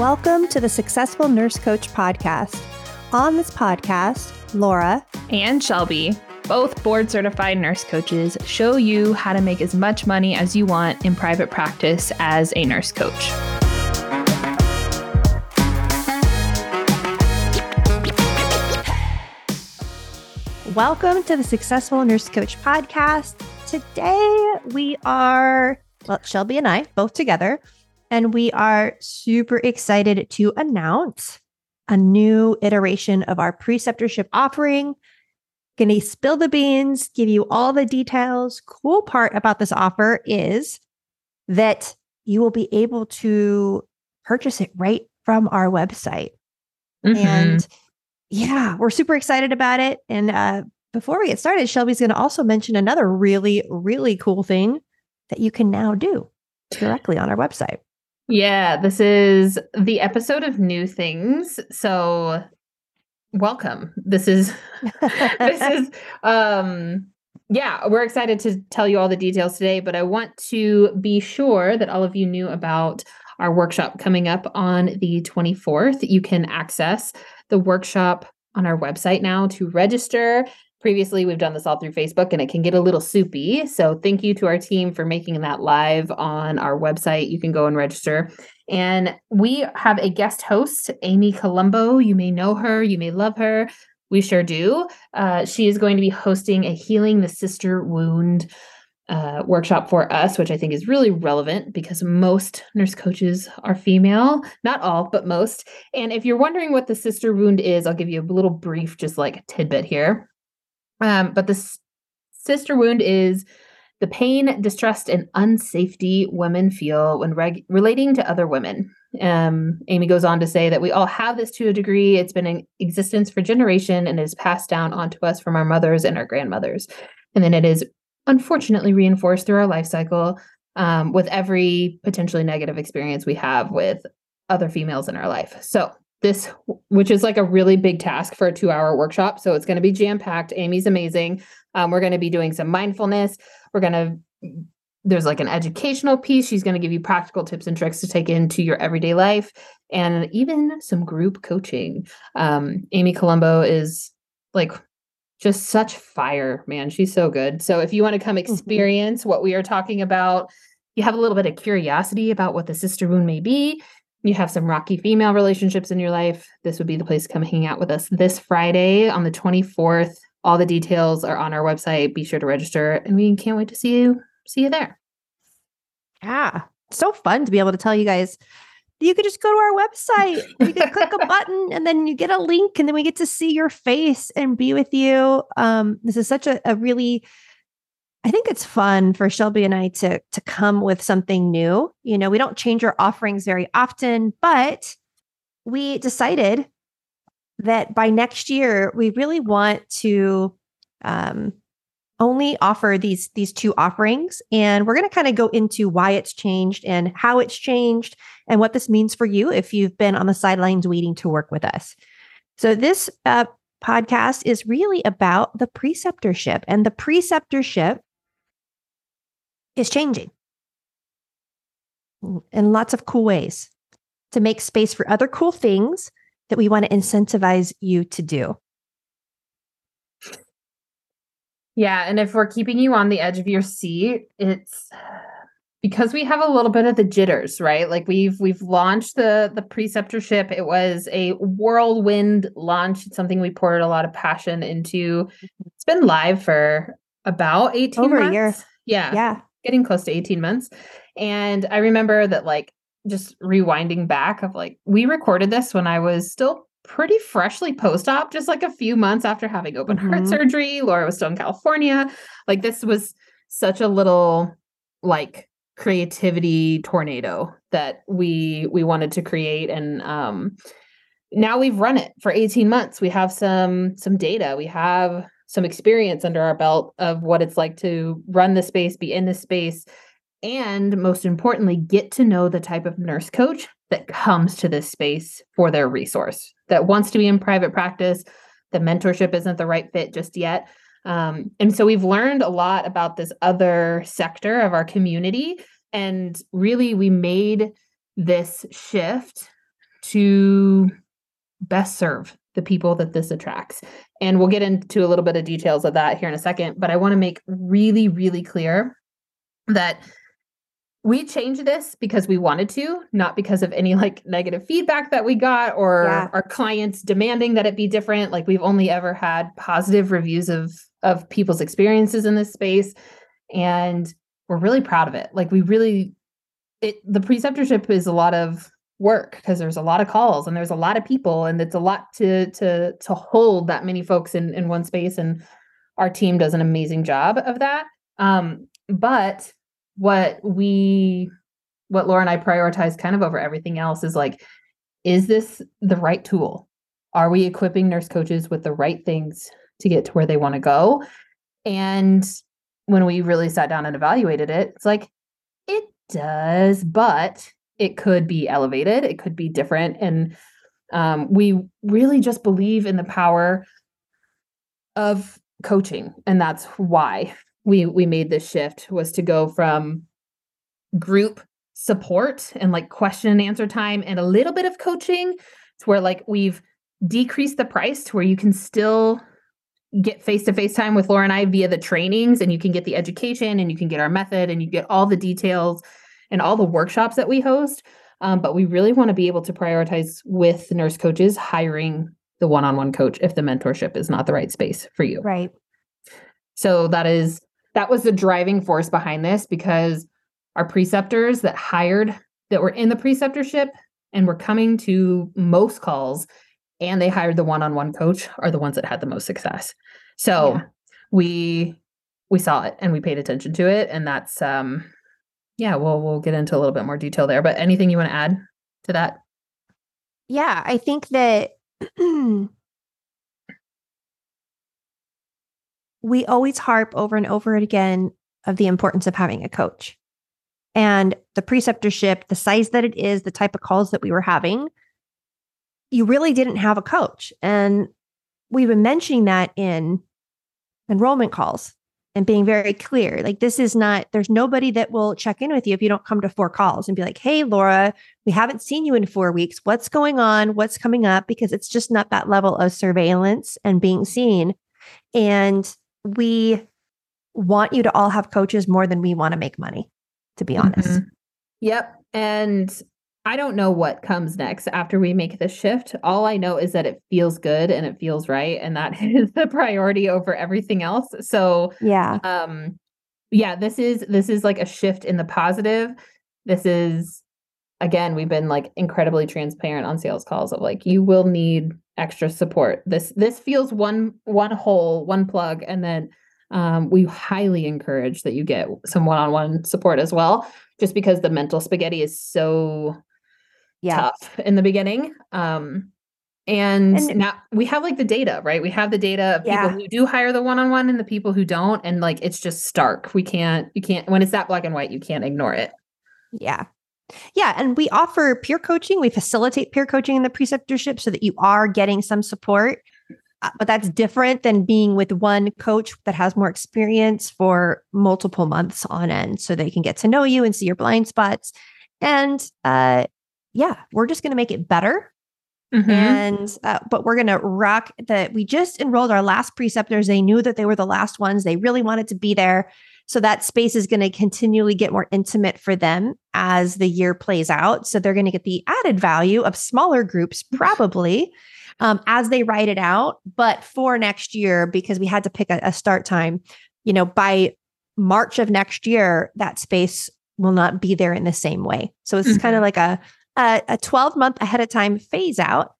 Welcome to the Successful Nurse Coach podcast. On this podcast, Laura and Shelby, both board certified nurse coaches, show you how to make as much money as you want in private practice as a nurse coach. Welcome to the Successful Nurse Coach podcast. Today we are, well, Shelby and I both together, and we are super excited to announce a new iteration of our preceptorship offering. Gonna spill the beans, give you all the details. Cool part about this offer is that you will be able to purchase it right from our website. Mm-hmm. And yeah, we're super excited about it. And uh, before we get started, Shelby's going to also mention another really, really cool thing that you can now do directly on our website. Yeah, this is the episode of new things. So welcome. This is this is um yeah, we're excited to tell you all the details today, but I want to be sure that all of you knew about our workshop coming up on the 24th. You can access the workshop on our website now to register. Previously, we've done this all through Facebook and it can get a little soupy. So, thank you to our team for making that live on our website. You can go and register. And we have a guest host, Amy Colombo. You may know her, you may love her. We sure do. Uh, she is going to be hosting a Healing the Sister Wound uh, workshop for us, which I think is really relevant because most nurse coaches are female. Not all, but most. And if you're wondering what the sister wound is, I'll give you a little brief, just like tidbit here. Um, but the sister wound is the pain, distrust, and unsafety women feel when reg- relating to other women. Um, Amy goes on to say that we all have this to a degree. It's been in existence for generation and is passed down onto us from our mothers and our grandmothers. And then it is unfortunately reinforced through our life cycle um, with every potentially negative experience we have with other females in our life. So, this, which is like a really big task for a two hour workshop. So, it's going to be jam packed. Amy's amazing. Um, we're going to be doing some mindfulness. We're going to, there's like an educational piece. She's going to give you practical tips and tricks to take into your everyday life and even some group coaching. Um, Amy Colombo is like just such fire, man. She's so good. So if you want to come mm-hmm. experience mm-hmm. what we are talking about, you have a little bit of curiosity about what the sister wound may be, you have some rocky female relationships in your life, this would be the place to come hang out with us this Friday on the 24th. All the details are on our website. Be sure to register and we can't wait to see you see you there. Yeah. So fun to be able to tell you guys you could just go to our website. You can click a button and then you get a link and then we get to see your face and be with you. Um, this is such a, a really I think it's fun for Shelby and I to to come with something new. You know, we don't change our offerings very often, but we decided that by next year we really want to um, only offer these these two offerings and we're going to kind of go into why it's changed and how it's changed and what this means for you if you've been on the sidelines waiting to work with us so this uh, podcast is really about the preceptorship and the preceptorship is changing in lots of cool ways to make space for other cool things that we want to incentivize you to do Yeah, and if we're keeping you on the edge of your seat, it's because we have a little bit of the jitters, right? Like we've we've launched the the preceptorship. It was a whirlwind launch. It's something we poured a lot of passion into. It's been live for about 18 over months. a year. Yeah. Yeah. Getting close to 18 months. And I remember that like just rewinding back of like we recorded this when I was still pretty freshly post op, just like a few months after having open mm-hmm. heart surgery. Laura was still in California. Like this was such a little like creativity tornado that we we wanted to create and um now we've run it for 18 months we have some some data we have some experience under our belt of what it's like to run the space be in the space and most importantly get to know the type of nurse coach that comes to this space for their resource that wants to be in private practice. The mentorship isn't the right fit just yet. Um, and so we've learned a lot about this other sector of our community. And really, we made this shift to best serve the people that this attracts. And we'll get into a little bit of details of that here in a second, but I want to make really, really clear that we changed this because we wanted to, not because of any like negative feedback that we got or yeah. our clients demanding that it be different. Like we've only ever had positive reviews of of people's experiences in this space and we're really proud of it. Like we really it the preceptorship is a lot of work because there's a lot of calls and there's a lot of people and it's a lot to to to hold that many folks in in one space and our team does an amazing job of that. Um but what we what Laura and I prioritize kind of over everything else is like is this the right tool? Are we equipping nurse coaches with the right things to get to where they want to go? And when we really sat down and evaluated it it's like it does but it could be elevated, it could be different. And um, we really just believe in the power of coaching. And that's why we we made this shift was to go from group support and like question and answer time and a little bit of coaching to where like we've decreased the price to where you can still get face to face time with Laura and I via the trainings and you can get the education and you can get our method and you get all the details and all the workshops that we host. Um, but we really want to be able to prioritize with nurse coaches hiring the one on one coach if the mentorship is not the right space for you. Right. So that is that was the driving force behind this because our preceptors that hired that were in the preceptorship and were coming to most calls and they hired the one-on-one coach are the ones that had the most success. So yeah. we we saw it and we paid attention to it and that's um yeah, well, we'll get into a little bit more detail there. But anything you want to add to that? Yeah, I think that we always harp over and over again of the importance of having a coach. And the preceptorship, the size that it is, the type of calls that we were having, you really didn't have a coach. And we've been mentioning that in enrollment calls and being very clear. Like, this is not, there's nobody that will check in with you if you don't come to four calls and be like, hey, Laura, we haven't seen you in four weeks. What's going on? What's coming up? Because it's just not that level of surveillance and being seen. And we want you to all have coaches more than we want to make money, to be honest. Mm-hmm. Yep. And I don't know what comes next after we make this shift. All I know is that it feels good and it feels right and that is the priority over everything else. So, yeah. Um yeah, this is this is like a shift in the positive. This is again, we've been like incredibly transparent on sales calls of like you will need extra support. This this feels one one hole, one plug and then um, we highly encourage that you get some one-on-one support as well just because the mental spaghetti is so yeah. tough in the beginning. Um, and, and, now we have like the data, right? We have the data of yeah. people who do hire the one-on-one and the people who don't. And like it's just stark. We can't, you can't, when it's that black and white, you can't ignore it. Yeah. Yeah. And we offer peer coaching. We facilitate peer coaching in the preceptorship so that you are getting some support. Uh, but that's different than being with one coach that has more experience for multiple months on end so they can get to know you and see your blind spots. And uh, yeah, we're just going to make it better. Mm-hmm. And, uh, but we're going to rock that. We just enrolled our last preceptors. They knew that they were the last ones. They really wanted to be there. So that space is going to continually get more intimate for them as the year plays out. So they're going to get the added value of smaller groups, probably. Um, as they write it out. But for next year, because we had to pick a, a start time, you know, by March of next year, that space will not be there in the same way. So it's mm-hmm. kind of like a a, a 12 month ahead of time phase out.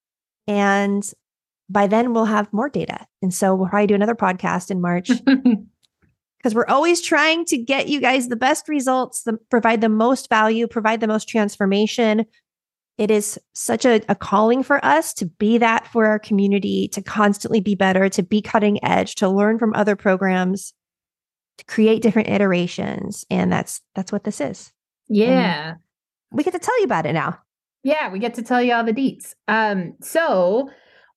And by then we'll have more data. And so we'll probably do another podcast in March because we're always trying to get you guys the best results, the, provide the most value, provide the most transformation. It is such a, a calling for us to be that for our community, to constantly be better, to be cutting edge, to learn from other programs, to create different iterations. And that's that's what this is. Yeah. And we get to tell you about it now. Yeah, we get to tell you all the deets. Um, so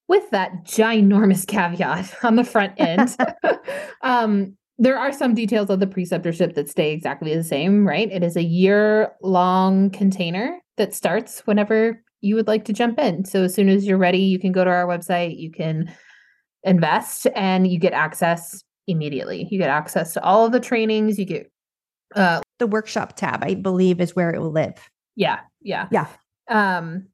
with that ginormous caveat on the front end, um, there are some details of the preceptorship that stay exactly the same, right? It is a year long container that starts whenever you would like to jump in. So as soon as you're ready, you can go to our website, you can invest and you get access immediately. You get access to all of the trainings, you get uh the workshop tab, I believe is where it will live. Yeah, yeah. Yeah. Um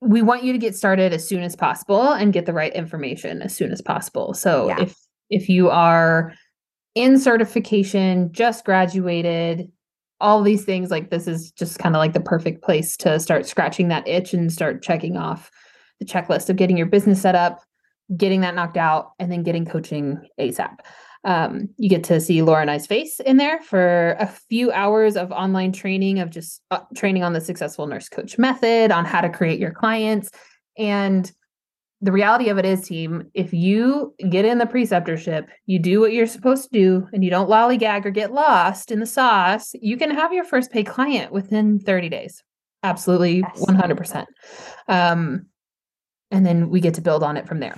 we want you to get started as soon as possible and get the right information as soon as possible. So yeah. if if you are in certification, just graduated, all these things like this is just kind of like the perfect place to start scratching that itch and start checking off the checklist of getting your business set up, getting that knocked out, and then getting coaching ASAP. Um, you get to see Laura and I's face in there for a few hours of online training of just uh, training on the successful nurse coach method, on how to create your clients. And the reality of it is, team, if you get in the preceptorship, you do what you're supposed to do, and you don't lollygag or get lost in the sauce, you can have your first paid client within 30 days. Absolutely, yes. 100%. Um, and then we get to build on it from there.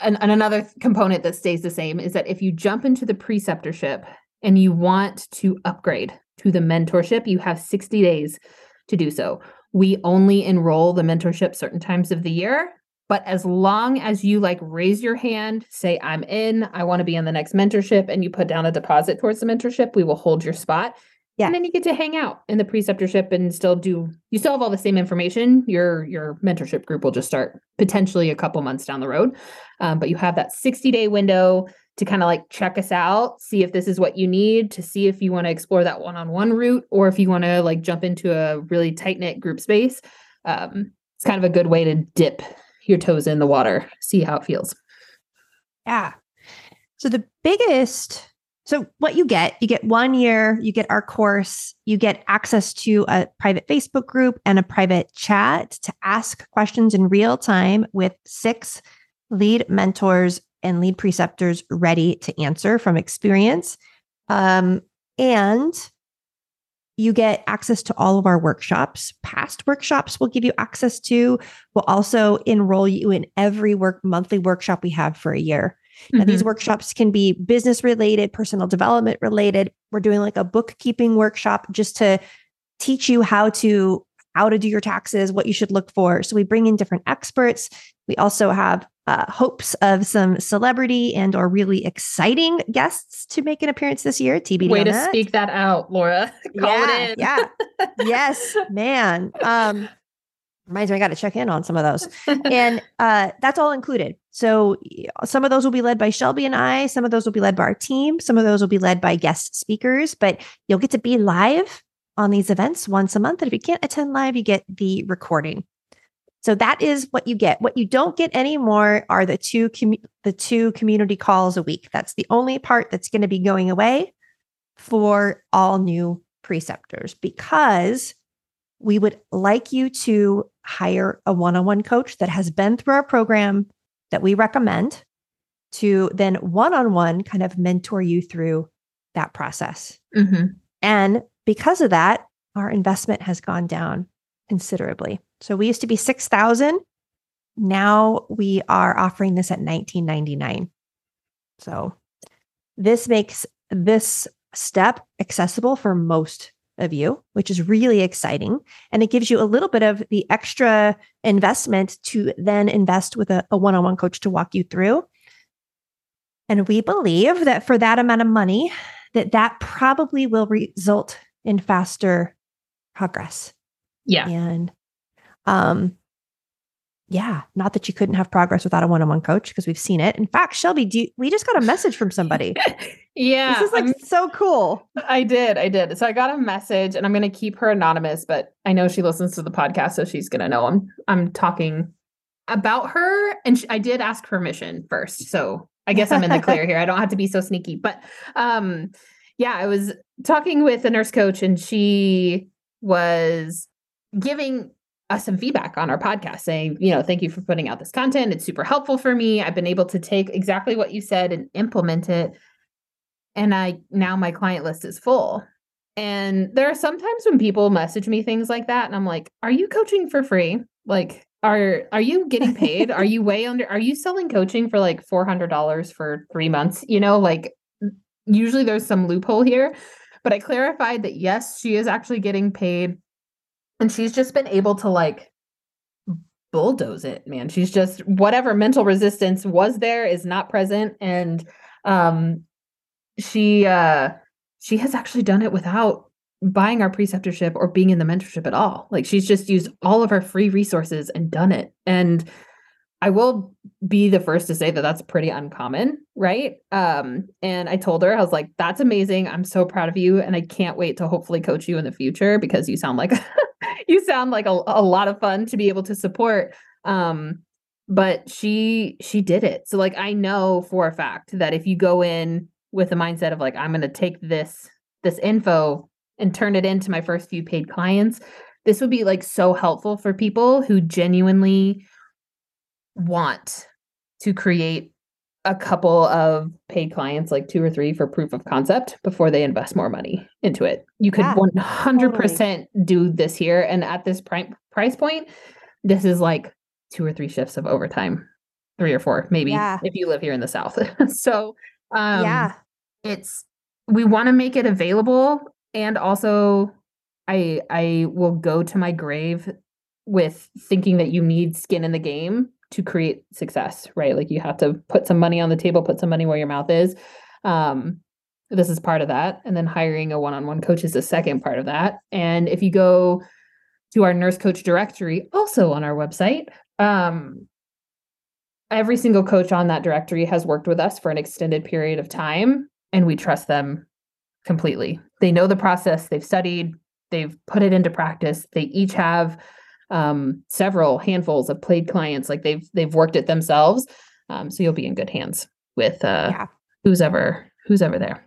And, and another component that stays the same is that if you jump into the preceptorship and you want to upgrade to the mentorship, you have 60 days to do so. We only enroll the mentorship certain times of the year but as long as you like raise your hand, say, I'm in, I want to be in the next mentorship, and you put down a deposit towards the mentorship, we will hold your spot. Yeah. And then you get to hang out in the preceptorship and still do you still have all the same information. Your your mentorship group will just start potentially a couple months down the road. Um, but you have that 60 day window to kind of like check us out, see if this is what you need, to see if you want to explore that one-on-one route or if you want to like jump into a really tight-knit group space. Um, it's kind of a good way to dip your toes in the water, see how it feels. Yeah. So the biggest so what you get, you get one year, you get our course, you get access to a private Facebook group and a private chat to ask questions in real time with six lead mentors and lead preceptors ready to answer from experience. Um, and you get access to all of our workshops. Past workshops will give you access to. We'll also enroll you in every work monthly workshop we have for a year. Mm-hmm. Now, these workshops can be business related, personal development related. We're doing like a bookkeeping workshop just to teach you how to how to do your taxes, what you should look for. So we bring in different experts. We also have uh, hopes of some celebrity and or really exciting guests to make an appearance this year. TBD. Way to that. speak that out, Laura. Call yeah, yeah. yes, man. Um, reminds me, I got to check in on some of those, and uh, that's all included. So some of those will be led by Shelby and I. Some of those will be led by our team. Some of those will be led by guest speakers. But you'll get to be live on these events once a month. And if you can't attend live, you get the recording. So that is what you get. What you don't get anymore are the two com- the two community calls a week. That's the only part that's going to be going away for all new preceptors because we would like you to hire a one-on-one coach that has been through our program that we recommend to then one-on-one kind of mentor you through that process. Mm-hmm. And because of that, our investment has gone down considerably. So we used to be 6,000. Now we are offering this at 19.99. So this makes this step accessible for most of you, which is really exciting. And it gives you a little bit of the extra investment to then invest with a, one on one coach to walk you through. And we believe that for that amount of money, that that probably will result in faster progress. Yeah. And um yeah, not that you couldn't have progress without a one-on-one coach because we've seen it. In fact, Shelby, do you, we just got a message from somebody. yeah, this is like I'm, so cool. I did, I did. So I got a message, and I'm going to keep her anonymous, but I know she listens to the podcast, so she's going to know I'm I'm talking about her, and she, I did ask permission first, so I guess I'm in the clear here. I don't have to be so sneaky, but um, yeah, I was talking with a nurse coach, and she was giving us some feedback on our podcast saying, you know, thank you for putting out this content. It's super helpful for me. I've been able to take exactly what you said and implement it. And I now my client list is full. And there are sometimes when people message me things like that, and I'm like, are you coaching for free? Like, are are you getting paid? are you way under are you selling coaching for like four hundred dollars for three months? You know, like usually there's some loophole here. But I clarified that yes, she is actually getting paid and she's just been able to like bulldoze it, man. She's just whatever mental resistance was there is not present and um she uh she has actually done it without buying our preceptorship or being in the mentorship at all. Like she's just used all of our free resources and done it. And I will be the first to say that that's pretty uncommon, right? Um, and I told her I was like, "That's amazing. I'm so proud of you, and I can't wait to hopefully coach you in the future because you sound like you sound like a, a lot of fun to be able to support." Um, but she she did it, so like I know for a fact that if you go in with the mindset of like I'm going to take this this info and turn it into my first few paid clients, this would be like so helpful for people who genuinely want to create a couple of paid clients, like two or three for proof of concept before they invest more money into it. You could yeah, 100% totally. do this here. And at this pri- price point, this is like two or three shifts of overtime, three or four, maybe yeah. if you live here in the South. so, um, yeah, it's, we want to make it available. And also, I, I will go to my grave with thinking that you need skin in the game to create success, right? Like you have to put some money on the table, put some money where your mouth is. Um, this is part of that. And then hiring a one on one coach is the second part of that. And if you go to our nurse coach directory, also on our website, um, every single coach on that directory has worked with us for an extended period of time, and we trust them completely. They know the process, they've studied, they've put it into practice, they each have um, several handfuls of played clients. Like they've they've worked it themselves. Um, so you'll be in good hands with uh, yeah. who's ever who's ever there.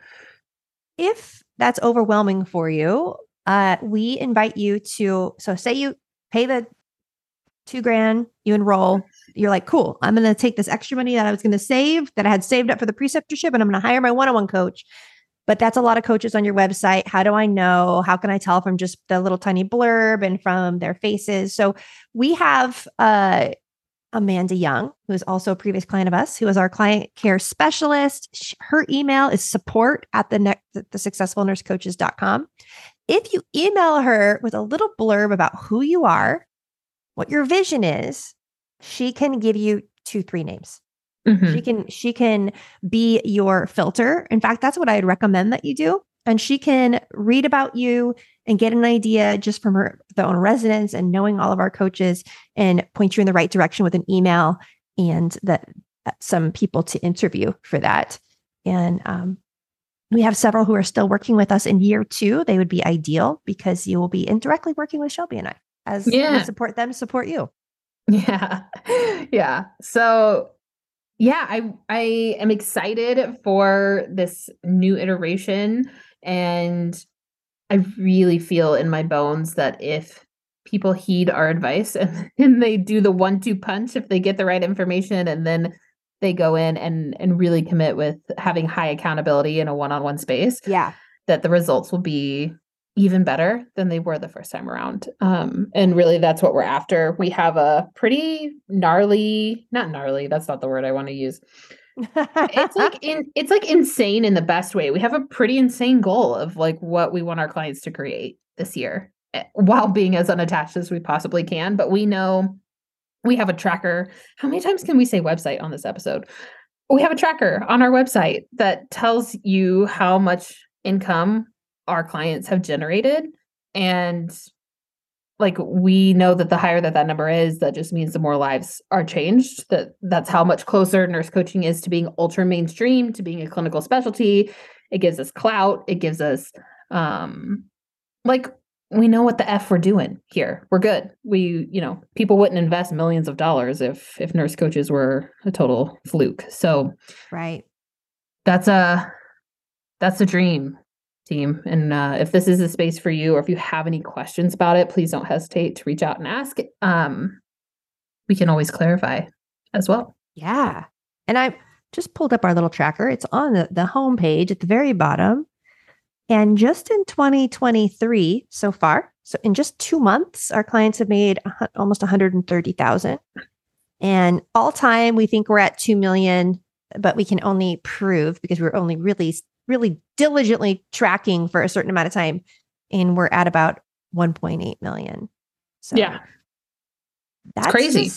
If that's overwhelming for you, uh, we invite you to. So say you pay the two grand, you enroll. You're like, cool. I'm going to take this extra money that I was going to save, that I had saved up for the preceptorship, and I'm going to hire my one-on-one coach but that's a lot of coaches on your website. How do I know? How can I tell from just the little tiny blurb and from their faces? So we have uh, Amanda Young, who is also a previous client of us, who is our client care specialist. Her email is support at the, ne- the successfulnursecoaches.com. If you email her with a little blurb about who you are, what your vision is, she can give you two, three names. Mm-hmm. She can she can be your filter. In fact, that's what I'd recommend that you do. And she can read about you and get an idea just from her the own residence and knowing all of our coaches and point you in the right direction with an email and that uh, some people to interview for that. And um, we have several who are still working with us in year two. They would be ideal because you will be indirectly working with Shelby and I as yeah. support them, support you. Yeah. Yeah. So yeah, I I am excited for this new iteration and I really feel in my bones that if people heed our advice and, and they do the one two punch if they get the right information and then they go in and and really commit with having high accountability in a one-on-one space. Yeah. That the results will be even better than they were the first time around. Um, and really, that's what we're after. We have a pretty gnarly, not gnarly, that's not the word I want to use. it's like in, it's like insane in the best way. We have a pretty insane goal of like what we want our clients to create this year eh, while being as unattached as we possibly can. But we know we have a tracker. How many times can we say website on this episode? We have a tracker on our website that tells you how much income our clients have generated and like we know that the higher that that number is that just means the more lives are changed that that's how much closer nurse coaching is to being ultra mainstream to being a clinical specialty. It gives us clout it gives us um like we know what the f we're doing here. We're good. We you know people wouldn't invest millions of dollars if if nurse coaches were a total fluke. So right. that's a that's a dream team. And uh, if this is a space for you, or if you have any questions about it, please don't hesitate to reach out and ask. Um, we can always clarify as well. Yeah. And I just pulled up our little tracker. It's on the, the home page at the very bottom. And just in 2023 so far, so in just two months, our clients have made almost 130,000. And all time, we think we're at 2 million, but we can only prove because we're only really really diligently tracking for a certain amount of time and we're at about 1.8 million. So yeah. That's it's crazy.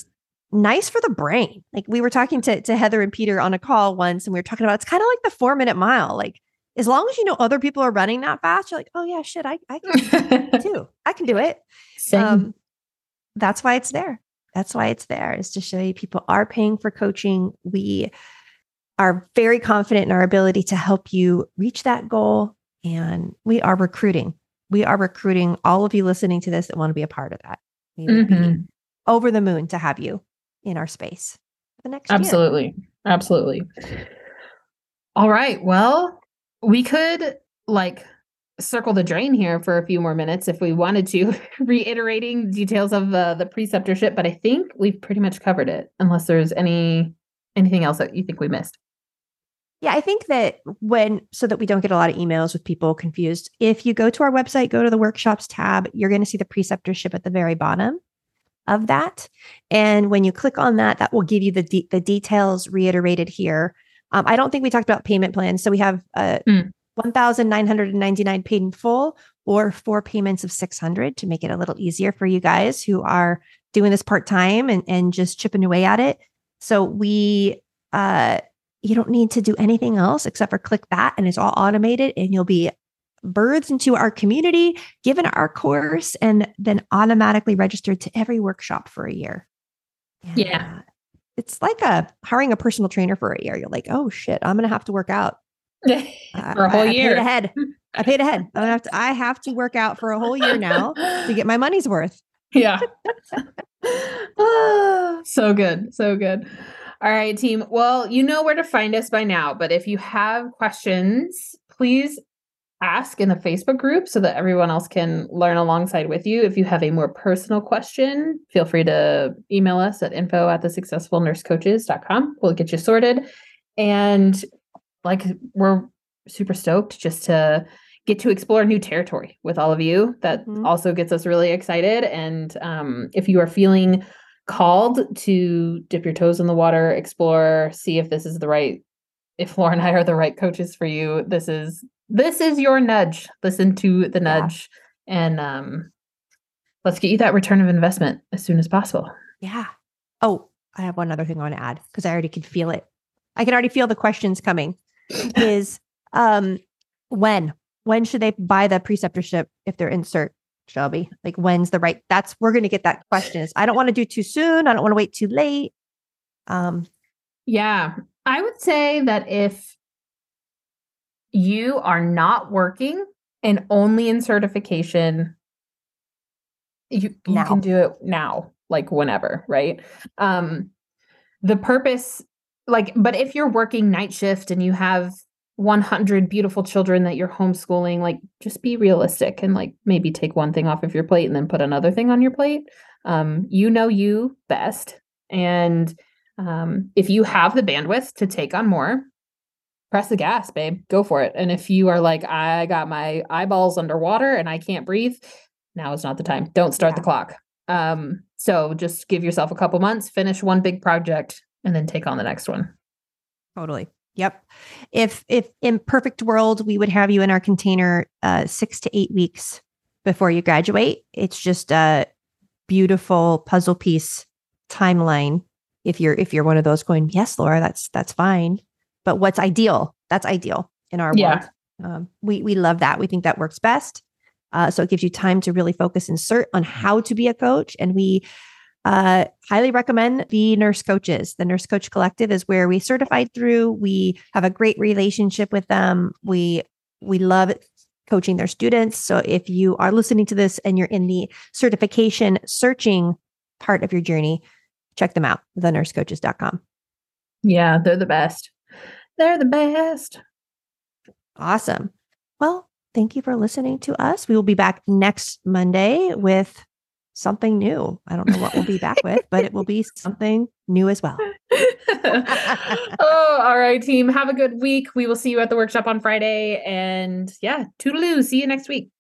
nice for the brain. Like we were talking to, to Heather and Peter on a call once, and we were talking about it's kind of like the four minute mile. Like as long as you know other people are running that fast, you're like, oh yeah, shit, I, I can too. I can do it. Same. Um, that's why it's there. That's why it's there is to show you people are paying for coaching. We are very confident in our ability to help you reach that goal. And we are recruiting. We are recruiting all of you listening to this that want to be a part of that. We would be Mhm. over the moon to have you in our space the next year. Absolutely. Absolutely. All right. Well, we could like circle the drain here for a few more minutes if we wanted to, reiterating details of uh, the preceptorship, but I think we've pretty much covered it unless there's any anything else that you think we missed. Yeah, I think that when, so that we don't get a lot of emails with people confused, if you go to our website, go to the workshops tab, you're going to see the preceptorship at the very bottom of that. And when you click on that, that will give you the, de- the details reiterated here. Um, I don't think we talked about payment plans. So we have uh, Mm. 1,999 paid in full or four payments of 600 to make it a little easier for you guys who are doing this part time and, and just chipping away at it. So we, uh, you don't need to do anything else except for click that and it's all automated and you'll be birthed into our community, given our course, and then automatically registered to every workshop for a year. Yeah. uh, it's like a hiring a personal trainer for a year. You're like, oh shit, I'm gonna have to work out Uh, For a whole I- I paid year. ahead. I paid ahead. I'm gonna have to, I have to work out for a whole year now to get my money's worth. yeah. Ah, so good. So good. All right, team. Well, you know where to find us by now, but if you have questions, please ask in the Facebook group so that everyone else can learn alongside with you. If you have a more personal question, feel free to email us at info at the successfulnursecoaches.com. We'll get you sorted. And like we're super stoked just to get to explore new territory with all of you. That Mhm. also gets us really excited. And um, if you are feeling called to dip your toes in the water, explore, see if this is the right, if Laura and I are the right coaches for you, this is this is your nudge. Listen to the Yeah. nudge, and um, let's get you that return of investment as soon as possible. Yeah. Oh, I have one other thing I want to add because I already can feel it. I can already feel the questions coming. Is um when? When should they buy the preceptorship if they're insert, Shelby? Like when's the right that's we're gonna get that question. Is I don't want to do too soon. I don't want to wait too late. Um Yeah, I would say that if you are not working and only in certification, you, you Now. can do it now, like whenever, right? Um, the purpose, like, but if you're working night shift and you have 100 beautiful children that you're homeschooling, like, just be realistic and like maybe take one thing off of your plate and then put another thing on your plate. Um, you know you best. And um, if you have the bandwidth to take on more, press the gas, babe. Go for it. And if you are like, I got my eyeballs underwater and I can't breathe, now is not the time. Don't start the clock. Um, so just give yourself a couple months, finish one big project, and then take on the next one. Totally. Yep. If if in perfect world we would have you in our container uh 6 to 8 weeks before you graduate. It's just a beautiful puzzle piece timeline if you're if you're one of those going, "Yes, Laura, that's that's fine." But what's ideal? That's ideal in our Yeah. world. Um, we we love that. We think that works best. Uh, so it gives you time to really focus and cert on how to be a coach. And we uh, highly recommend the Nurse Coaches. The Nurse Coach Collective is where we certified through. We have a great relationship with them. We we love coaching their students. So if you are listening to this and you're in the certification searching part of your journey, check them out. TheNurseCoaches.com. Yeah, they're the best. They're the best. Awesome. Well, thank you for listening to us. We will be back next Monday with something new. I don't know what we'll be back with, but it will be something new as well. oh, all right, team. Have a good week. We will see you at the workshop on Friday. And yeah, toodaloo. See you next week.